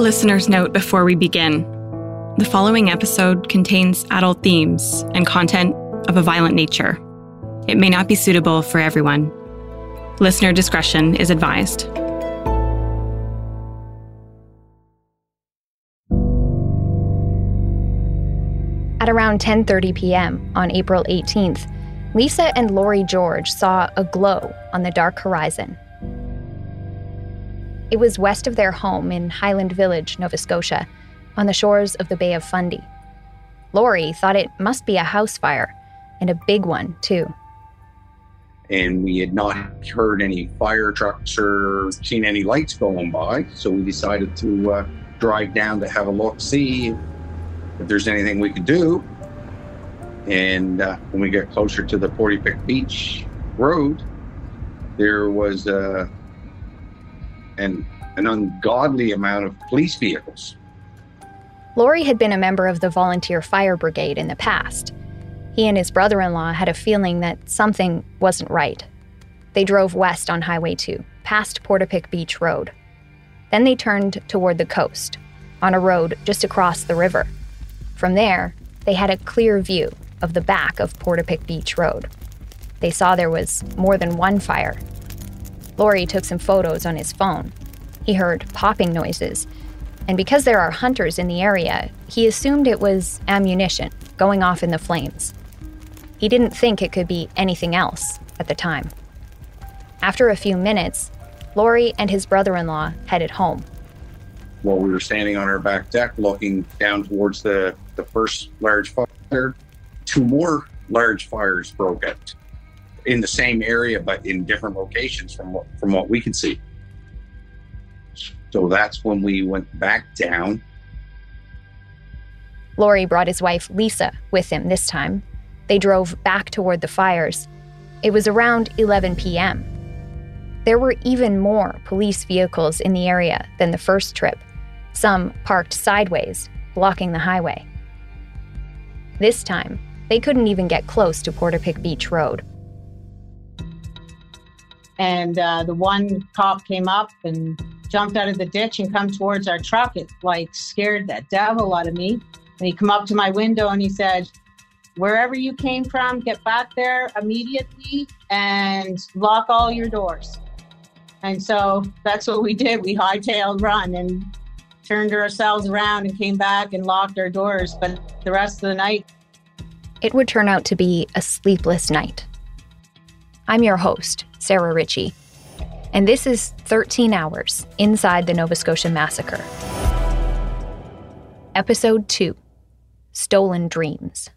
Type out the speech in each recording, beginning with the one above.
A listener's note before we begin. The following episode contains adult themes and content of a violent nature. It may not be suitable for everyone. Listener discretion is advised. At around 10:30 p.m. on April 18th, Lisa and Lori George saw a glow on the dark horizon. It was west of their home in Highland Village, Nova Scotia, on the shores of the Bay of Fundy. Lori thought it must be a house fire, and a big one, too. And we had not heard any fire trucks or seen any lights going by, so we decided to uh, drive down to have a look, see if there's anything we could do. And uh, when we got closer to the Portapique Beach Road, there was uh, an, an ungodly amount of police vehicles. Lori had been a member of the volunteer fire brigade in the past. He and his brother in law had a feeling that something wasn't right. They drove west on Highway 2, past Portapique Beach Road. Then they turned toward the coast, on a road just across the river. From there, they had a clear view of the back of Portapique Beach Road. They saw there was more than one fire. Lori took some photos on his phone. He heard popping noises, and because there are hunters in the area, he assumed it was ammunition going off in the flames. He didn't think it could be anything else at the time. After a few minutes, Lori and his brother in law headed home. While we were standing on our back deck looking down towards the, the first large fire, two more large fires broke out in the same area but in different locations from what, from what we could see. So that's when we went back down. Lori brought his wife Lisa with him this time. They drove back toward the fires. It was around 11 p.m. There were even more police vehicles in the area than the first trip, some parked sideways, blocking the highway. This time, they couldn't even get close to Portapique Beach Road. And uh, the one cop came up and jumped out of the ditch and come towards our truck. It like scared the devil out of me. And he come up to my window and he said, wherever you came from, get back there immediately and lock all your doors. And so that's what we did. We hightailed run and turned ourselves around and came back and locked our doors. But the rest of the night, it would turn out to be a sleepless night. I'm your host, Sarah Ritchie, and this is 13 Hours Inside the Nova Scotia Massacre. Episode 2 Stolen Dreams.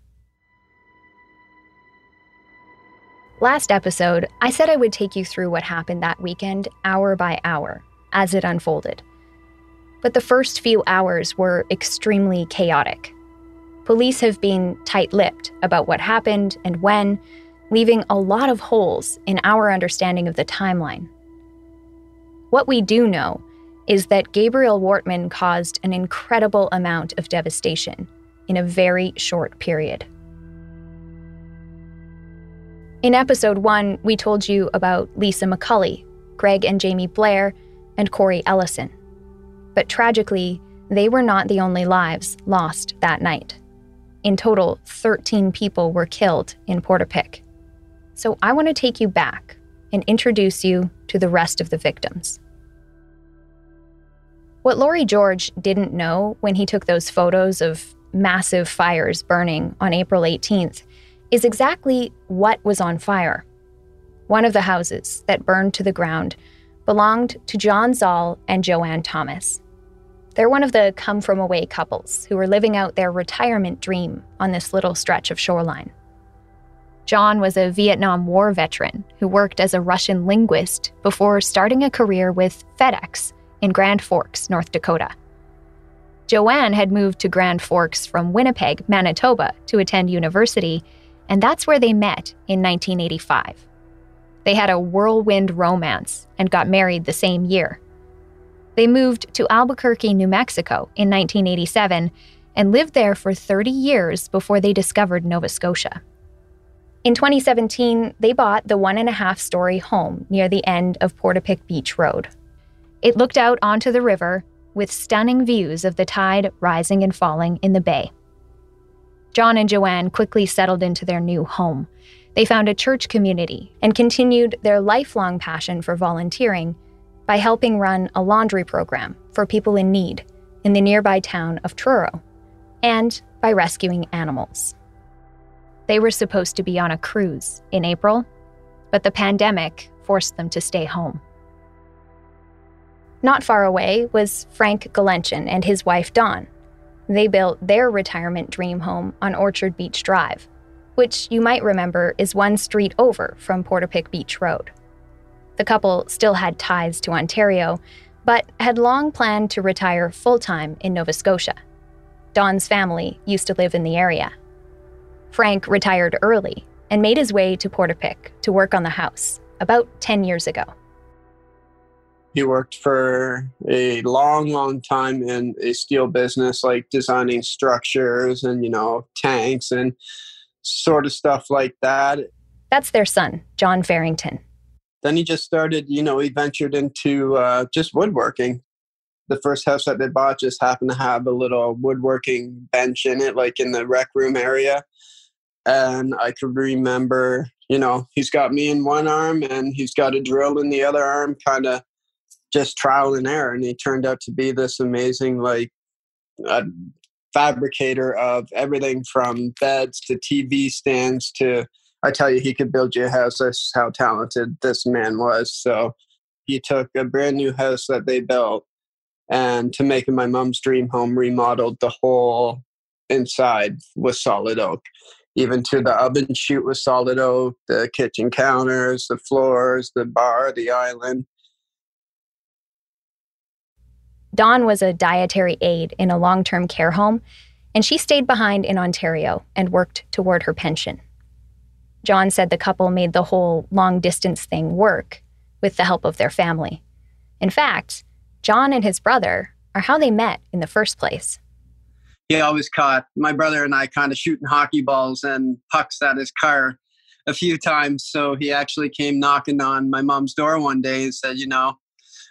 Last episode, I said I would take you through what happened that weekend, hour by hour, as it unfolded. But the first few hours were extremely chaotic. Police have been tight lipped about what happened and when, leaving a lot of holes in our understanding of the timeline. What we do know is that Gabriel Wortman caused an incredible amount of devastation in a very short period. In episode one, we told you about Lisa McCully, Greg and Jamie Blair, and Corrie Ellison. But tragically, they were not the only lives lost that night. In total, 13 people were killed in Portapique. So I want to take you back and introduce you to the rest of the victims. What Lori George didn't know when he took those photos of massive fires burning on April 18th is exactly what was on fire. One of the houses that burned to the ground belonged to John Zahl and Joanne Thomas. They're one of the come from away couples who were living out their retirement dream on this little stretch of shoreline. John was a Vietnam War veteran who worked as a Russian linguist before starting a career with FedEx in Grand Forks, North Dakota. Joanne had moved to Grand Forks from Winnipeg, Manitoba, to attend university, and that's where they met in 1985. They had a whirlwind romance and got married the same year. They moved to Albuquerque, New Mexico in 1987 and lived there for 30 years before they discovered Nova Scotia. In 2017, they bought the one and a half story home near the end of Portapique Beach Road. It looked out onto the river with stunning views of the tide rising and falling in the bay. John and Joanne quickly settled into their new home. They found a church community and continued their lifelong passion for volunteering by helping run a laundry program for people in need in the nearby town of Truro, and by rescuing animals. They were supposed to be on a cruise in April, but the pandemic forced them to stay home. Not far away was Frank Gulenchyn and his wife Dawn. They built their retirement dream home on Orchard Beach Drive, which you might remember is one street over from Portapique Beach Road. The couple still had ties to Ontario, but had long planned to retire full time in Nova Scotia. Dawn's family used to live in the area. Frank retired early and made his way to Portapique to work on the house about 10 years ago. He worked for a long, long time in a steel business, like designing structures and, you know, tanks and sort of stuff like that. That's their son, John Farrington. Then he just started, you know, he ventured into uh, just woodworking. The first house that they bought just happened to have a little woodworking bench in it, like in the rec room area. And I could remember, you know, he's got me in one arm and he's got a drill in the other arm, kind of just trial and error. And he turned out to be this amazing, like, fabricator of everything from beds to TV stands to I tell you, he could build you a house. That's how talented this man was. So he took a brand new house that they built and to make it my mom's dream home, remodeled the whole inside with solid oak. Even to the oven chute was solid oak, the kitchen counters, the floors, the bar, the island. Dawn was a dietary aide in a long term care home, and she stayed behind in Ontario and worked toward her pension. John said the couple made the whole long distance thing work with the help of their family. In fact, John and his brother are how they met in the first place. He always caught my brother and I kind of shooting hockey balls and pucks at his car a few times. So he actually came knocking on my mom's door one day and said, You know,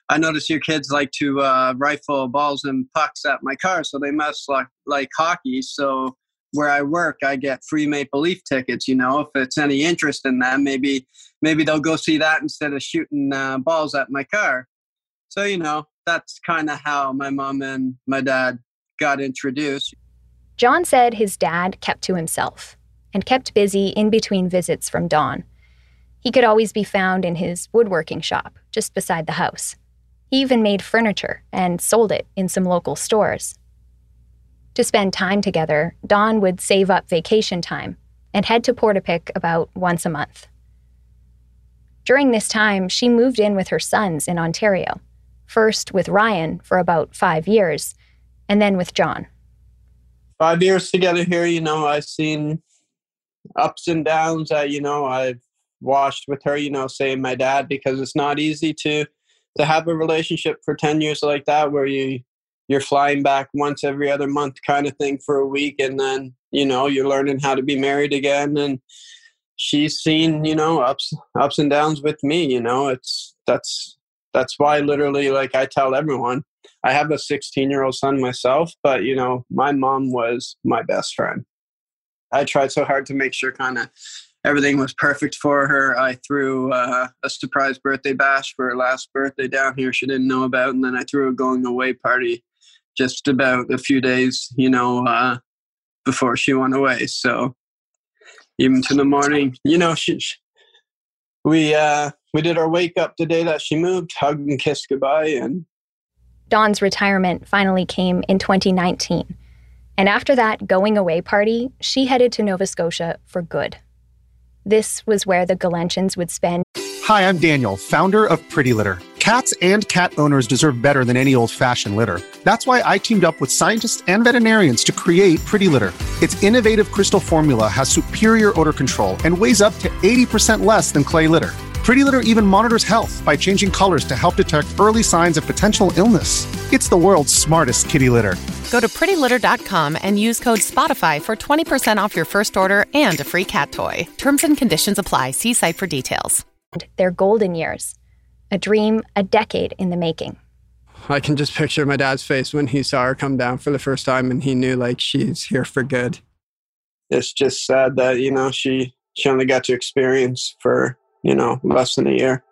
I notice your kids like to uh, rifle balls and pucks at my car, so they must like, like hockey. So where I work, I get free Maple Leaf tickets. You know, if it's any interest in them, maybe maybe they'll go see that instead of shooting uh, balls at my car. So you know, that's kind of how my mom and my dad got introduced. John said his dad kept to himself and kept busy in between visits from Dawn. He could always be found in his woodworking shop just beside the house. He even made furniture and sold it in some local stores. To spend time together, Dawn would save up vacation time and head to Portapique about once a month. During this time, she moved in with her sons in Ontario, first with Ryan for about five years, and then with John. Five years together here, you know, I've seen ups and downs. I, you know, I've watched with her, you know, saying my dad because it's not easy to to have a relationship for 10 years like that where you you're flying back once every other month kind of thing for a week and then you know you're learning how to be married again and she's seen you know ups ups and downs with me you know it's that's that's why literally like i tell everyone i have a 16 year old son myself but you know my mom was my best friend i tried so hard to make sure kind of everything was perfect for her i threw uh, a surprise birthday bash for her last birthday down here she didn't know about and then i threw a going away party just about a few days, you know, uh, before she went away. So even to the morning, you know, she, she we uh, we did our wake up the day that she moved, hugged and kissed goodbye, and Dawn's retirement finally came in 2019. And after that going away party, she headed to Nova Scotia for good. This was where the Gulenchyns would spend. Hi, I'm Daniel, founder of Pretty Litter. Cats and cat owners deserve better than any old fashioned litter. That's why I teamed up with scientists and veterinarians to create Pretty Litter. Its innovative crystal formula has superior odor control and weighs up to 80% less than clay litter. Pretty Litter even monitors health by changing colors to help detect early signs of potential illness. It's the world's smartest kitty litter. Go to prettylitter.com and use code SPOTIFY for 20% off your first order and a free cat toy. Terms and conditions apply. See site for details. Their golden years, a dream a decade in the making. I can just picture my dad's face when he saw her come down for the first time and he knew like she's here for good. It's just sad that, you know, she she only got to experience for, you know, less than a year.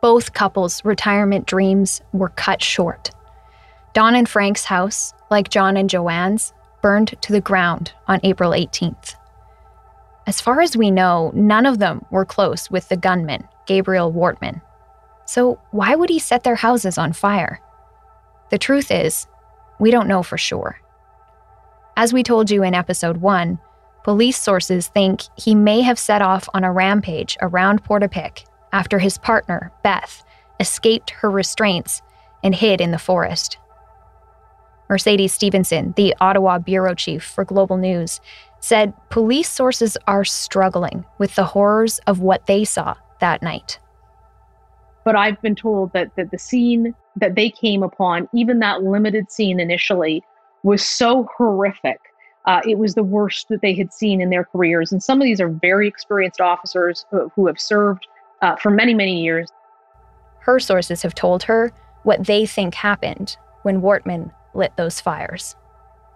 Both couples' retirement dreams were cut short. Dawn and Frank's house, like John and Joanne's, burned to the ground on April 18th. As far as we know, none of them were close with the gunman, Gabriel Wortman. So, why would he set their houses on fire? The truth is, we don't know for sure. As we told you in episode 1, police sources think he may have set off on a rampage around Portapique after his partner, Beth, escaped her restraints and hid in the forest. Mercedes Stephenson, the Ottawa bureau chief for Global News, said police sources are struggling with the horrors of what they saw that night. But I've been told that, that the scene that they came upon, even that limited scene initially, was so horrific. Uh, it was the worst that they had seen in their careers. And some of these are very experienced officers who, who have served uh, for many, many years. Her sources have told her what they think happened when Wortman lit those fires.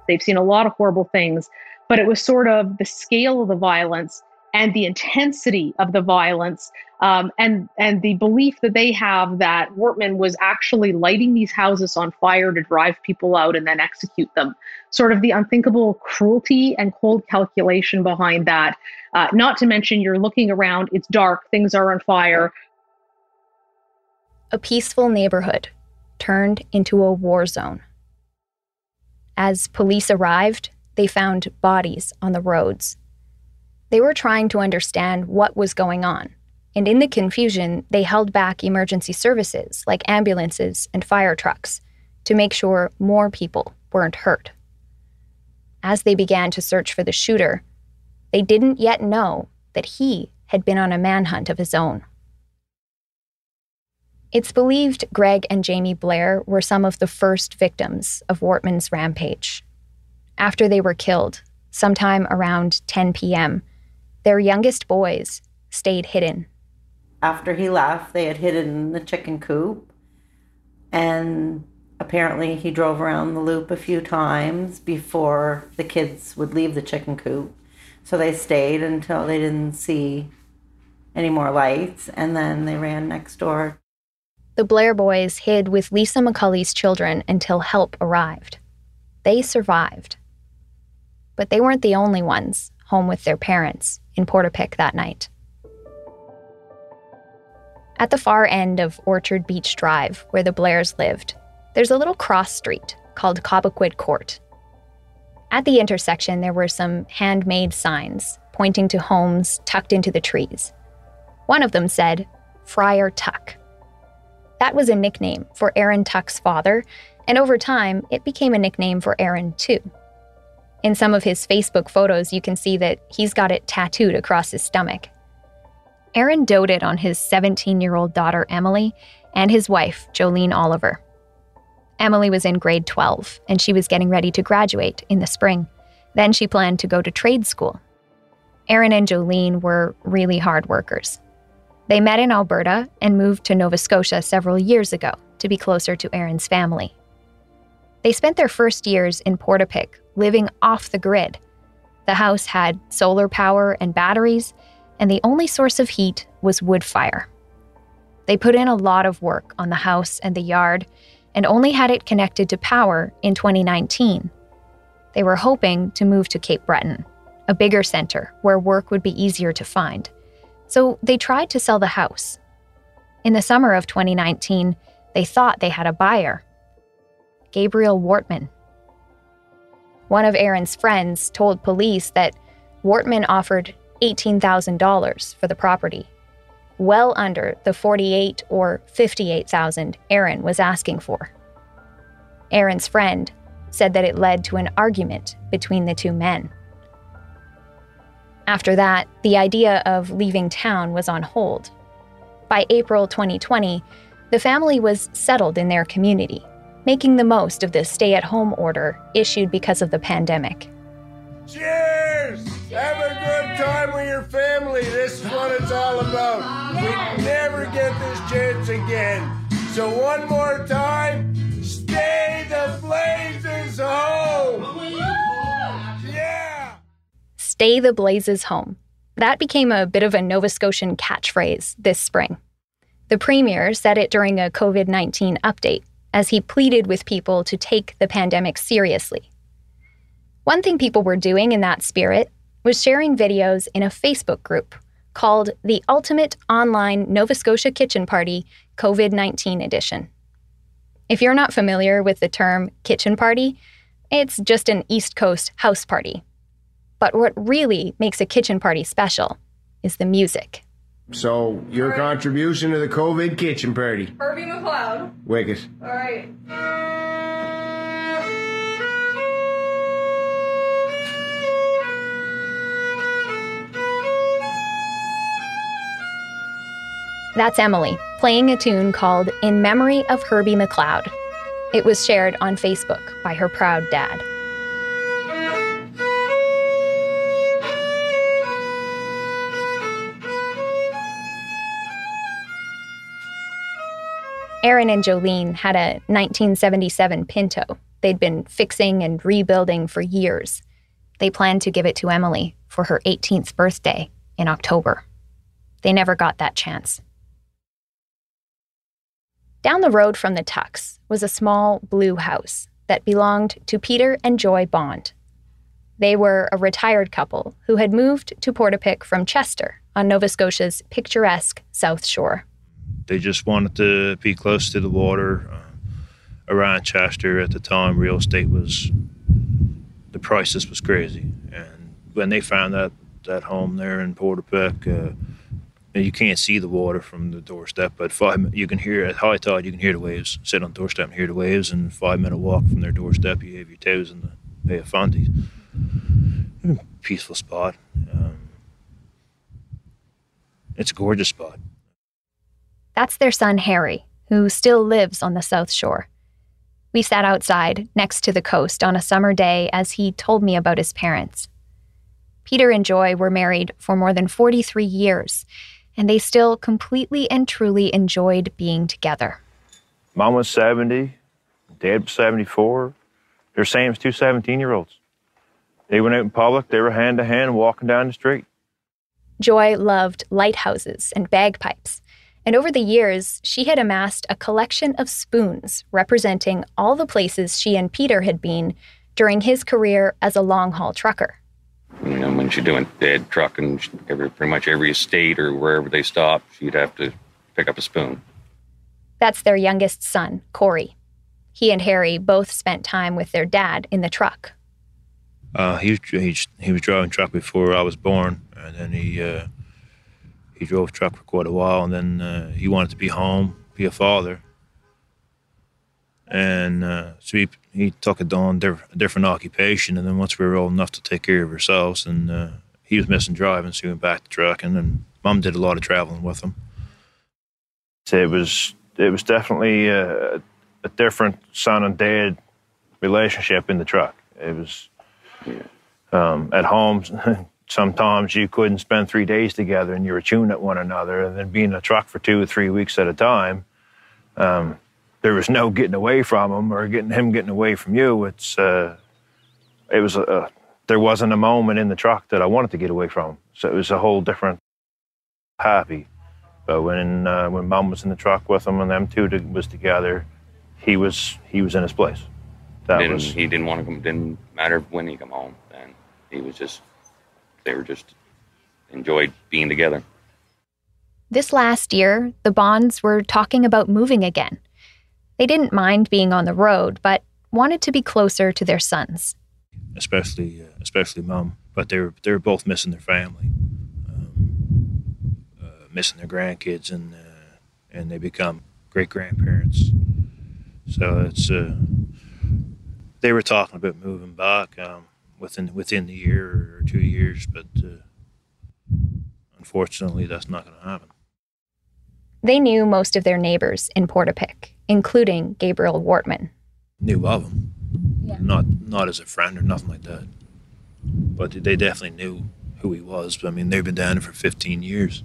They've seen a lot of horrible things, but it was sort of the scale of the violence and the intensity of the violence um, and and the belief that they have that Wortman was actually lighting these houses on fire to drive people out and then execute them. Sort of the unthinkable cruelty and cold calculation behind that. Uh, not to mention, you're looking around, it's dark, things are on fire. A peaceful neighborhood turned into a war zone. As police arrived, they found bodies on the roads. They were trying to understand what was going on, and in the confusion, they held back emergency services like ambulances and fire trucks to make sure more people weren't hurt. As they began to search for the shooter, they didn't yet know that he had been on a manhunt of his own. It's believed Greg and Jamie Blair were some of the first victims of Wortman's rampage. After they were killed, sometime around 10 p.m., their youngest boys stayed hidden. After he left, they had hidden in the chicken coop, and apparently he drove around the loop a few times before the kids would leave the chicken coop. So they stayed until they didn't see any more lights, and then they ran next door. The Blair boys hid with Lisa McCully's children until help arrived. They survived. But they weren't the only ones home with their parents in Portapique that night. At the far end of Orchard Beach Drive, where the Blairs lived, there's a little cross street called Cobequid Court. At the intersection, there were some handmade signs pointing to homes tucked into the trees. One of them said, Friar Tuck. That was a nickname for Aaron Tuck's father, and over time, it became a nickname for Aaron too. In some of his Facebook photos, you can see that he's got it tattooed across his stomach. Aaron doted on his 17 year old daughter, Emily, and his wife, Jolene Oliver. Emily was in grade 12, and she was getting ready to graduate in the spring. Then she planned to go to trade school. Aaron and Jolene were really hard workers. They met in Alberta and moved to Nova Scotia several years ago to be closer to Aaron's family. They spent their first years in Portapique living off the grid. The house had solar power and batteries, and the only source of heat was wood fire. They put in a lot of work on the house and the yard and only had it connected to power in 2019. They were hoping to move to Cape Breton, a bigger center where work would be easier to find. So they tried to sell the house. In the summer of 2019, they thought they had a buyer Gabriel Wortman. One of Aaron's friends told police that Wortman offered $18,000 for the property. well under the 48 or 58,000 Aaron was asking for. Aaron's friend said that it led to an argument between the two men. After that, the idea of leaving town was on hold. By April 2020, the family was settled in their community, making the most of this stay at home order issued because of the pandemic. Cheers! Have a good time with your family. This is what it's all about. We never get this chance again. So, one more time, stay the blazes home! Yeah! Stay the blazes home. That became a bit of a Nova Scotian catchphrase this spring. The Premier said it during a COVID 19 update as he pleaded with people to take the pandemic seriously. One thing people were doing in that spirit was sharing videos in a Facebook group called the Ultimate Online Nova Scotia Kitchen Party COVID 19 Edition. If you're not familiar with the term kitchen party, it's just an East Coast house party. But what really makes a kitchen party special is the music. So, your contribution to the COVID kitchen party. Herbie McLeod. Wicked. All right. That's Emily playing a tune called In Memory of Herbie McLeod. It was shared on Facebook by her proud dad. Aaron and Jolene had a 1977 Pinto they'd been fixing and rebuilding for years. They planned to give it to Emily for her 18th birthday in October. They never got that chance. Down the road from the Tucks was a small blue house that belonged to Peter and Joy Bond. They were a retired couple who had moved to Portapique from Chester on Nova Scotia's picturesque South Shore. They just wanted to be close to the water. Uh, around Chester at the time, real estate was the prices was crazy, and when they found that that home there in Portapique, uh, you can't see the water from the doorstep, but five you can hear at high tide. You can hear the waves. Sit on the doorstep and hear the waves, and five minute walk from their doorstep, you have your toes in the Bay of Fundy. Peaceful spot. Um, it's a gorgeous spot. That's their son Harry, who still lives on the South Shore. We sat outside, next to the coast, on a summer day as he told me about his parents. Peter and Joy were married for more than 43 years, and they still completely and truly enjoyed being together. Mom was 70, dad was 74. They're same as two 17 year olds. They went out in public, they were hand to hand walking down the street. Joy loved lighthouses and bagpipes. And over the years, she had amassed a collection of spoons representing all the places she and Peter had been during his career as a long haul trucker. You know, when she's doing dead trucking, every pretty much every state or wherever they stopped, she'd have to pick up a spoon. That's their youngest son, Corey. He and Harry both spent time with their dad in the truck. Uh, he, he he was driving truck before I was born, and then he uh, he drove truck for quite a while, and then uh, he wanted to be home, be a father, and uh, so he he took it on diff- a different occupation. And then once we were old enough to take care of ourselves, and uh, he was missing driving, so he went back to trucking. And mom did a lot of traveling with him. So it was it was definitely a, a different son and dad relationship in the truck. It was um, at home. Sometimes you couldn't spend three days together, and you were chewing at one another. And then being in a truck for two or three weeks at a time, um, there was no getting away from him or getting him getting away from you. It's uh, it was a, there wasn't a moment in the truck that I wanted to get away from him. So it was a whole different happy. But when uh, when mom was in the truck with him and them two to, was together, he was he was in his place. That didn't, was he didn't want to come. Didn't matter when he come home. Then he was just they were just enjoyed being together. This last year, the Bonds were talking about moving again. They didn't mind being on the road, but wanted to be closer to their sons. Especially, uh, especially mom. But they were they were both missing their family. Um, uh, missing their grandkids and uh, and they become great grandparents. So it's uh, they were talking about moving back um, within within the year or two years, but uh, unfortunately, that's not going to happen. They knew most of their neighbors in Portapique, including Gabriel Wortman. Knew of him, yeah. not not as a friend or nothing like that, but they definitely knew who he was. I mean, they've been down there for 15 years,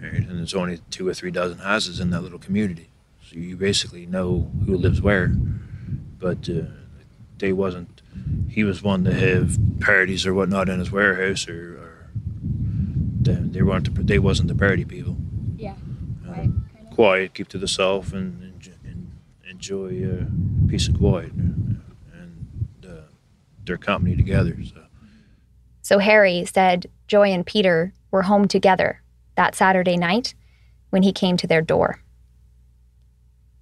right? and there's only two or three dozen houses in that little community, so you basically know who lives where. But uh, they wasn't. He was one to have parties or whatnot in his warehouse, or, or they, they weren't. The, they wasn't the party people. Yeah, quiet, uh, quiet keep to themselves, and, and, enjoy a piece of quiet and uh, their company together. So. So Harry said Joy and Peter were home together that Saturday night when he came to their door.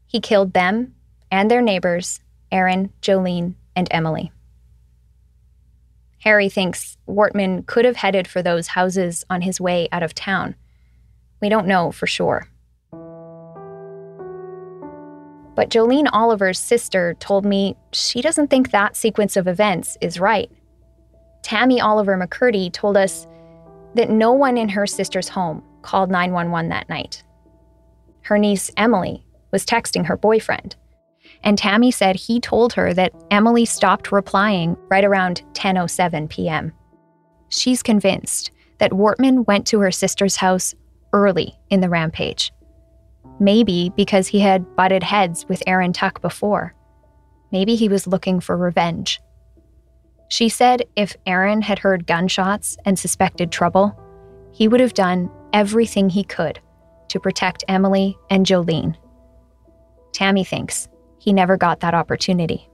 He killed them and their neighbors, Aaron, Jolene, and Emily. Harry thinks Wortman could have headed for those houses on his way out of town. We don't know for sure. But Jolene Oliver's sister told me she doesn't think that sequence of events is right. Tammy Oliver McCurdy told us that no one in her sister's home called 911 that night. Her niece, Emily, was texting her boyfriend. And Tammy said he told her that Emily stopped replying right around 10:07 p.m. She's convinced that Wortman went to her sister's house early in the rampage. Maybe because he had butted heads with Aaron Tuck before. Maybe he was looking for revenge. She said if Aaron had heard gunshots and suspected trouble, he would have done everything he could to protect Emily and Jolene. Tammy thinks he never got that opportunity.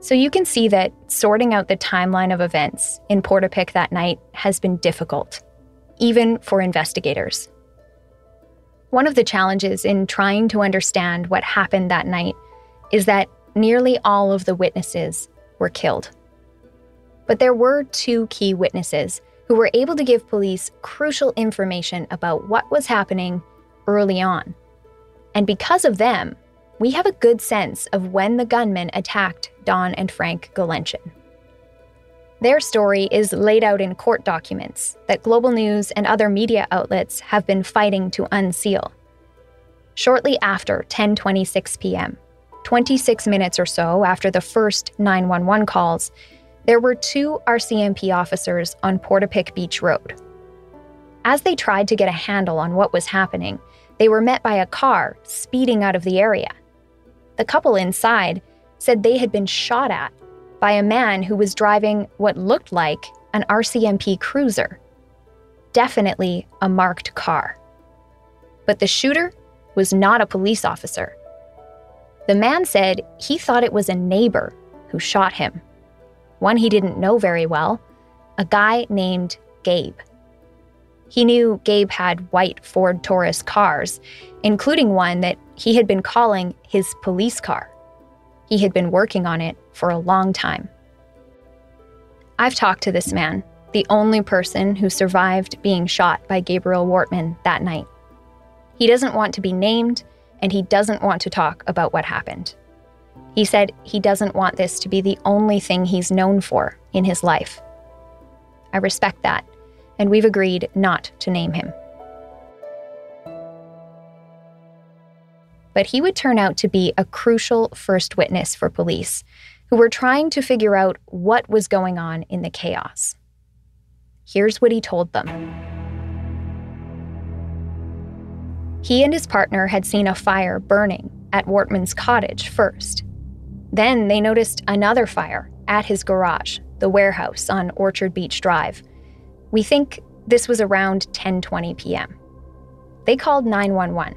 So you can see that sorting out the timeline of events in Portapique that night has been difficult, even for investigators. One of the challenges in trying to understand what happened that night is that nearly all of the witnesses were killed. But there were two key witnesses who were able to give police crucial information about what was happening early on. And because of them, we have a good sense of when the gunmen attacked Dawn and Frank Gulenchyn. Their story is laid out in court documents that Global News and other media outlets have been fighting to unseal. Shortly after 10:26 p.m., 26 minutes or so after the first 911 calls, there were two RCMP officers on Portapique Beach Road. As they tried to get a handle on what was happening, they were met by a car speeding out of the area. The couple inside said they had been shot at by a man who was driving what looked like an RCMP cruiser. Definitely a marked car. But the shooter was not a police officer. The man said he thought it was a neighbor who shot him. One he didn't know very well, a guy named Gabe. He knew Gabe had white Ford Taurus cars, including one that he had been calling his police car. He had been working on it for a long time. I've talked to this man, the only person who survived being shot by Gabriel Wortman that night. He doesn't want to be named, and he doesn't want to talk about what happened. He said he doesn't want this to be the only thing he's known for in his life. I respect that, and we've agreed not to name him. But he would turn out to be a crucial first witness for police, who were trying to figure out what was going on in the chaos. Here's what he told them. He and his partner had seen a fire burning at Wortman's cottage first. Then they noticed another fire at his garage, the warehouse on Orchard Beach Drive. We think this was around 10:20 p.m. They called 911.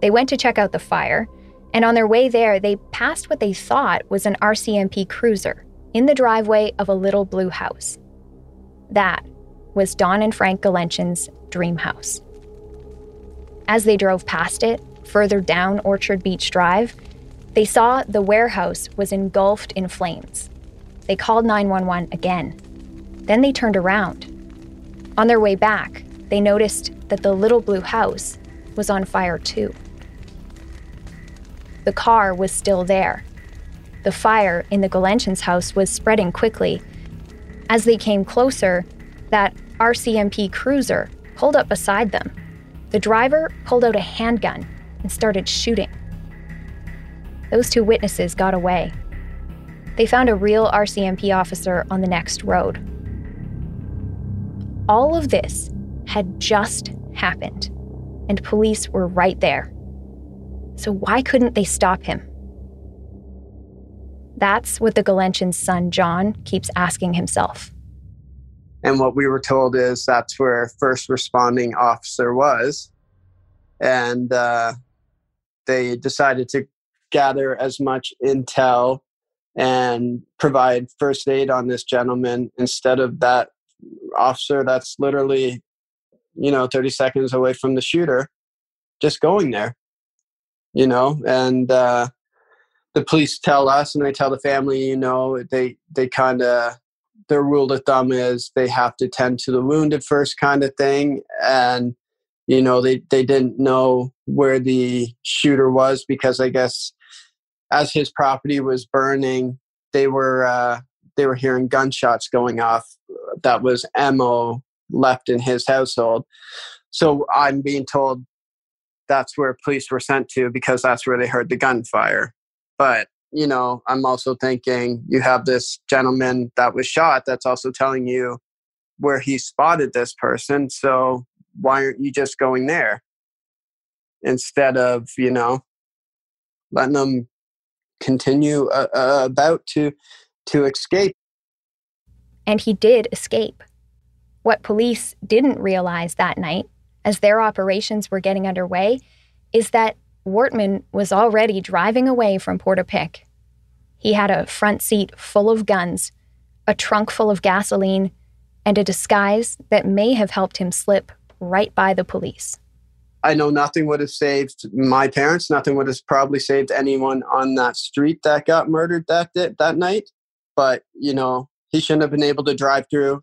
They went to check out the fire, and on their way there, they passed what they thought was an RCMP cruiser in the driveway of a little blue house. That was Dawn and Frank Gulenchyn's dream house. As they drove past it, further down Orchard Beach Drive, they saw the warehouse was engulfed in flames. They called 911 again. Then they turned around. On their way back, they noticed that the little blue house was on fire too. The car was still there. The fire in the Gulenchyns' house was spreading quickly. As they came closer, that RCMP cruiser pulled up beside them. The driver pulled out a handgun and started shooting. Those two witnesses got away. They found a real RCMP officer on the next road. All of this had just happened, and police were right there. So, why couldn't they stop him? That's what the Gulenchyn's son, John, keeps asking himself. And what we were told is that's where first responding officer was. And uh, they decided to gather as much intel and provide first aid on this gentleman instead of that officer that's literally, you know, 30 seconds away from the shooter, just going there, you know, and uh, the police tell us and they tell the family, you know, they, they kind of, their rule of thumb is they have to tend to the wounded first kind of thing. And, you know, they, they didn't know where the shooter was because I guess as his property was burning, they were uh, they were hearing gunshots going off. That was ammo left in his household. So I'm being told that's where police were sent to because that's where they heard the gunfire. But you know, I'm also thinking you have this gentleman that was shot that's also telling you where he spotted this person. So why aren't you just going there instead of you know letting them continue uh, uh, about to to escape. And he did escape. What police didn't realize that night, as their operations were getting underway, is that Wortman was already driving away from Portapique. He had a front seat full of guns, a trunk full of gasoline, and a disguise that may have helped him slip right by the police. I know nothing would have saved my parents. Nothing would have probably saved anyone on that street that got murdered that that night. But you know, he shouldn't have been able to drive through.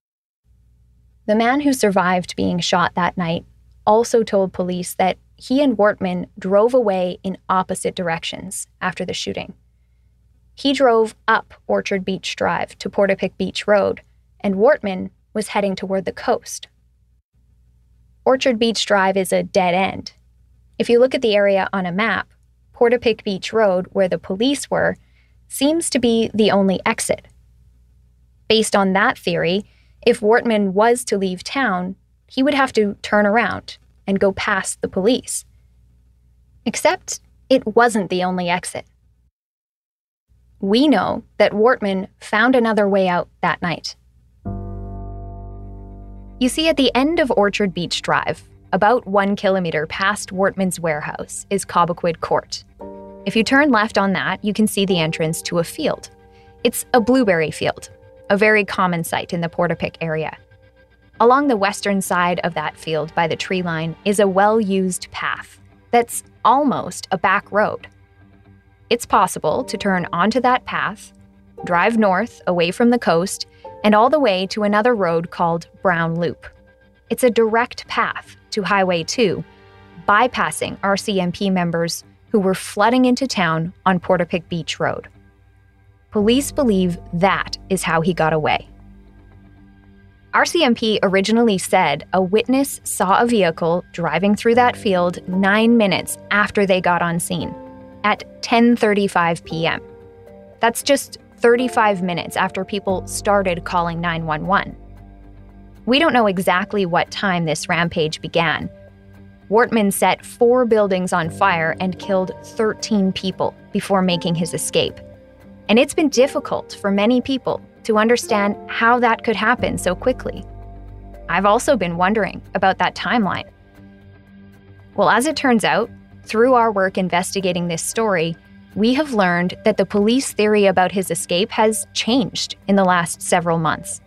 The man who survived being shot that night also told police that he and Wortman drove away in opposite directions after the shooting. He drove up Orchard Beach Drive to Portapique Beach Road, and Wortman was heading toward the coast. Orchard Beach Drive is a dead end. If you look at the area on a map, Portapique Beach Road, where the police were, seems to be the only exit. Based on that theory, if Wortman was to leave town, he would have to turn around and go past the police. Except it wasn't the only exit. We know that Wortman found another way out that night. You see, at the end of Orchard Beach Drive, about one kilometer past Wortman's warehouse, is Cobequid Court. If you turn left on that, you can see the entrance to a field. It's a blueberry field, a very common sight in the Portapique area. Along the western side of that field by the tree line is a well used path that's almost a back road. It's possible to turn onto that path, drive north away from the coast, and all the way to another road called Brown Loop. It's a direct path to Highway 2, bypassing RCMP members who were flooding into town on Portapique Beach Road. Police believe that is how he got away. RCMP originally said a witness saw a vehicle driving through that field 9 minutes after they got on scene at 10:35 p.m. That's just 35 minutes after people started calling 911. We don't know exactly what time this rampage began. Wortman set four buildings on fire and killed 13 people before making his escape. And it's been difficult for many people to understand how that could happen so quickly. I've also been wondering about that timeline. Well, as it turns out, through our work investigating this story, we have learned that the police theory about his escape has changed in the last several months,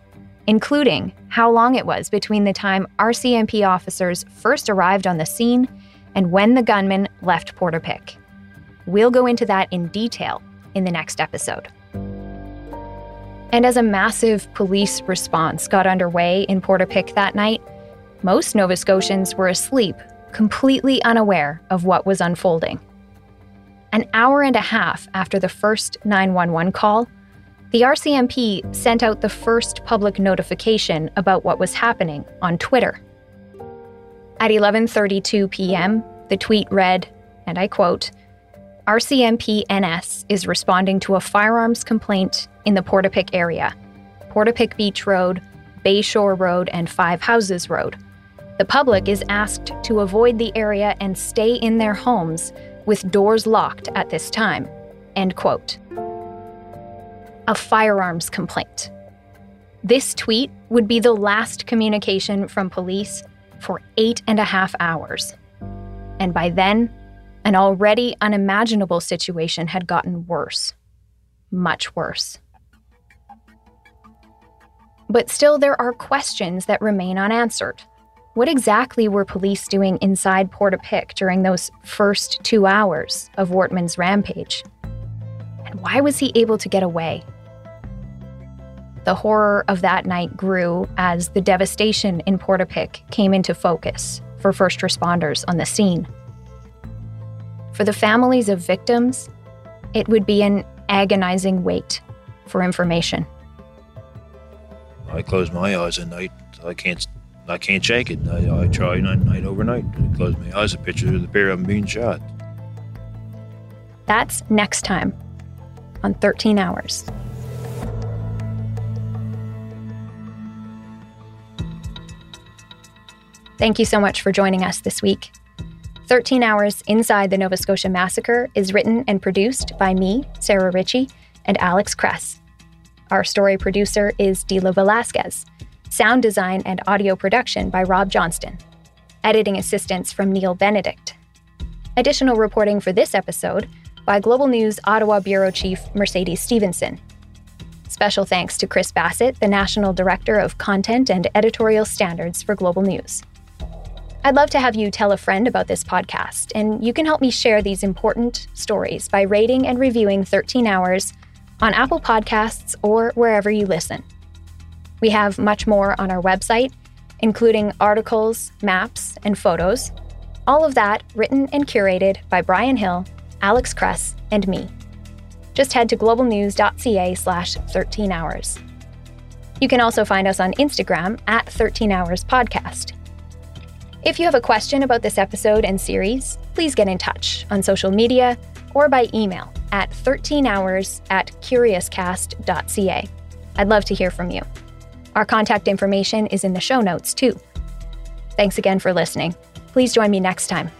including how long it was between the time RCMP officers first arrived on the scene and when the gunman left Portapique. We'll go into that in detail in the next episode. And as a massive police response got underway in Portapique that night, Most Nova Scotians were asleep, completely unaware of what was unfolding. An hour and a half after the first 911 call, the RCMP sent out the first public notification about what was happening on Twitter. At 11:32 p.m., the tweet read, and I quote, RCMP NS is responding to a firearms complaint in the Portapique area, Portapique Beach Road, Bayshore Road, and Five Houses Road. The public is asked to avoid the area and stay in their homes with doors locked at this time. End quote. A firearms complaint. This tweet would be the last communication from police for eight and a half hours. And by then, an already unimaginable situation had gotten worse. Much worse. But still, there are questions that remain unanswered. What exactly were police doing inside Portapique during those first two hours of Wortman's rampage? And why was he able to get away? The horror of that night grew as the devastation in Portapique came into focus for first responders on the scene. For the families of victims, it would be an agonizing wait for information. I close my eyes at night. I can't I can't shake it. I, I try night, night overnight. I close my eyes, a picture of the pair of them being shot. That's next time on 13 Hours. Thank you so much for joining us this week. 13 Hours Inside the Nova Scotia Massacre is written and produced by me, Sarah Ritchie, and Alex Kress. Our story producer is Dila Velasquez. Sound design and audio production by Rob Johnston. Editing assistance from Neil Benedict. Additional reporting for this episode by Global News Ottawa Bureau Chief Mercedes Stephenson. Special thanks to Chris Bassett, the National Director of Content and Editorial Standards for Global News. I'd love to have you tell a friend about this podcast, and you can help me share these important stories by rating and reviewing 13 Hours on Apple Podcasts or wherever you listen. We have much more on our website, including articles, maps, and photos. All of that written and curated by Brian Hill, Alex Kress, and me. Just head to globalnews.ca slash 13 hours. You can also find us on Instagram at 13 Hours Podcast. If you have a question about this episode and series, please get in touch on social media or by email at 13hours at curiouscast.ca. I'd love to hear from you. Our contact information is in the show notes, too. Thanks again for listening. Please join me next time.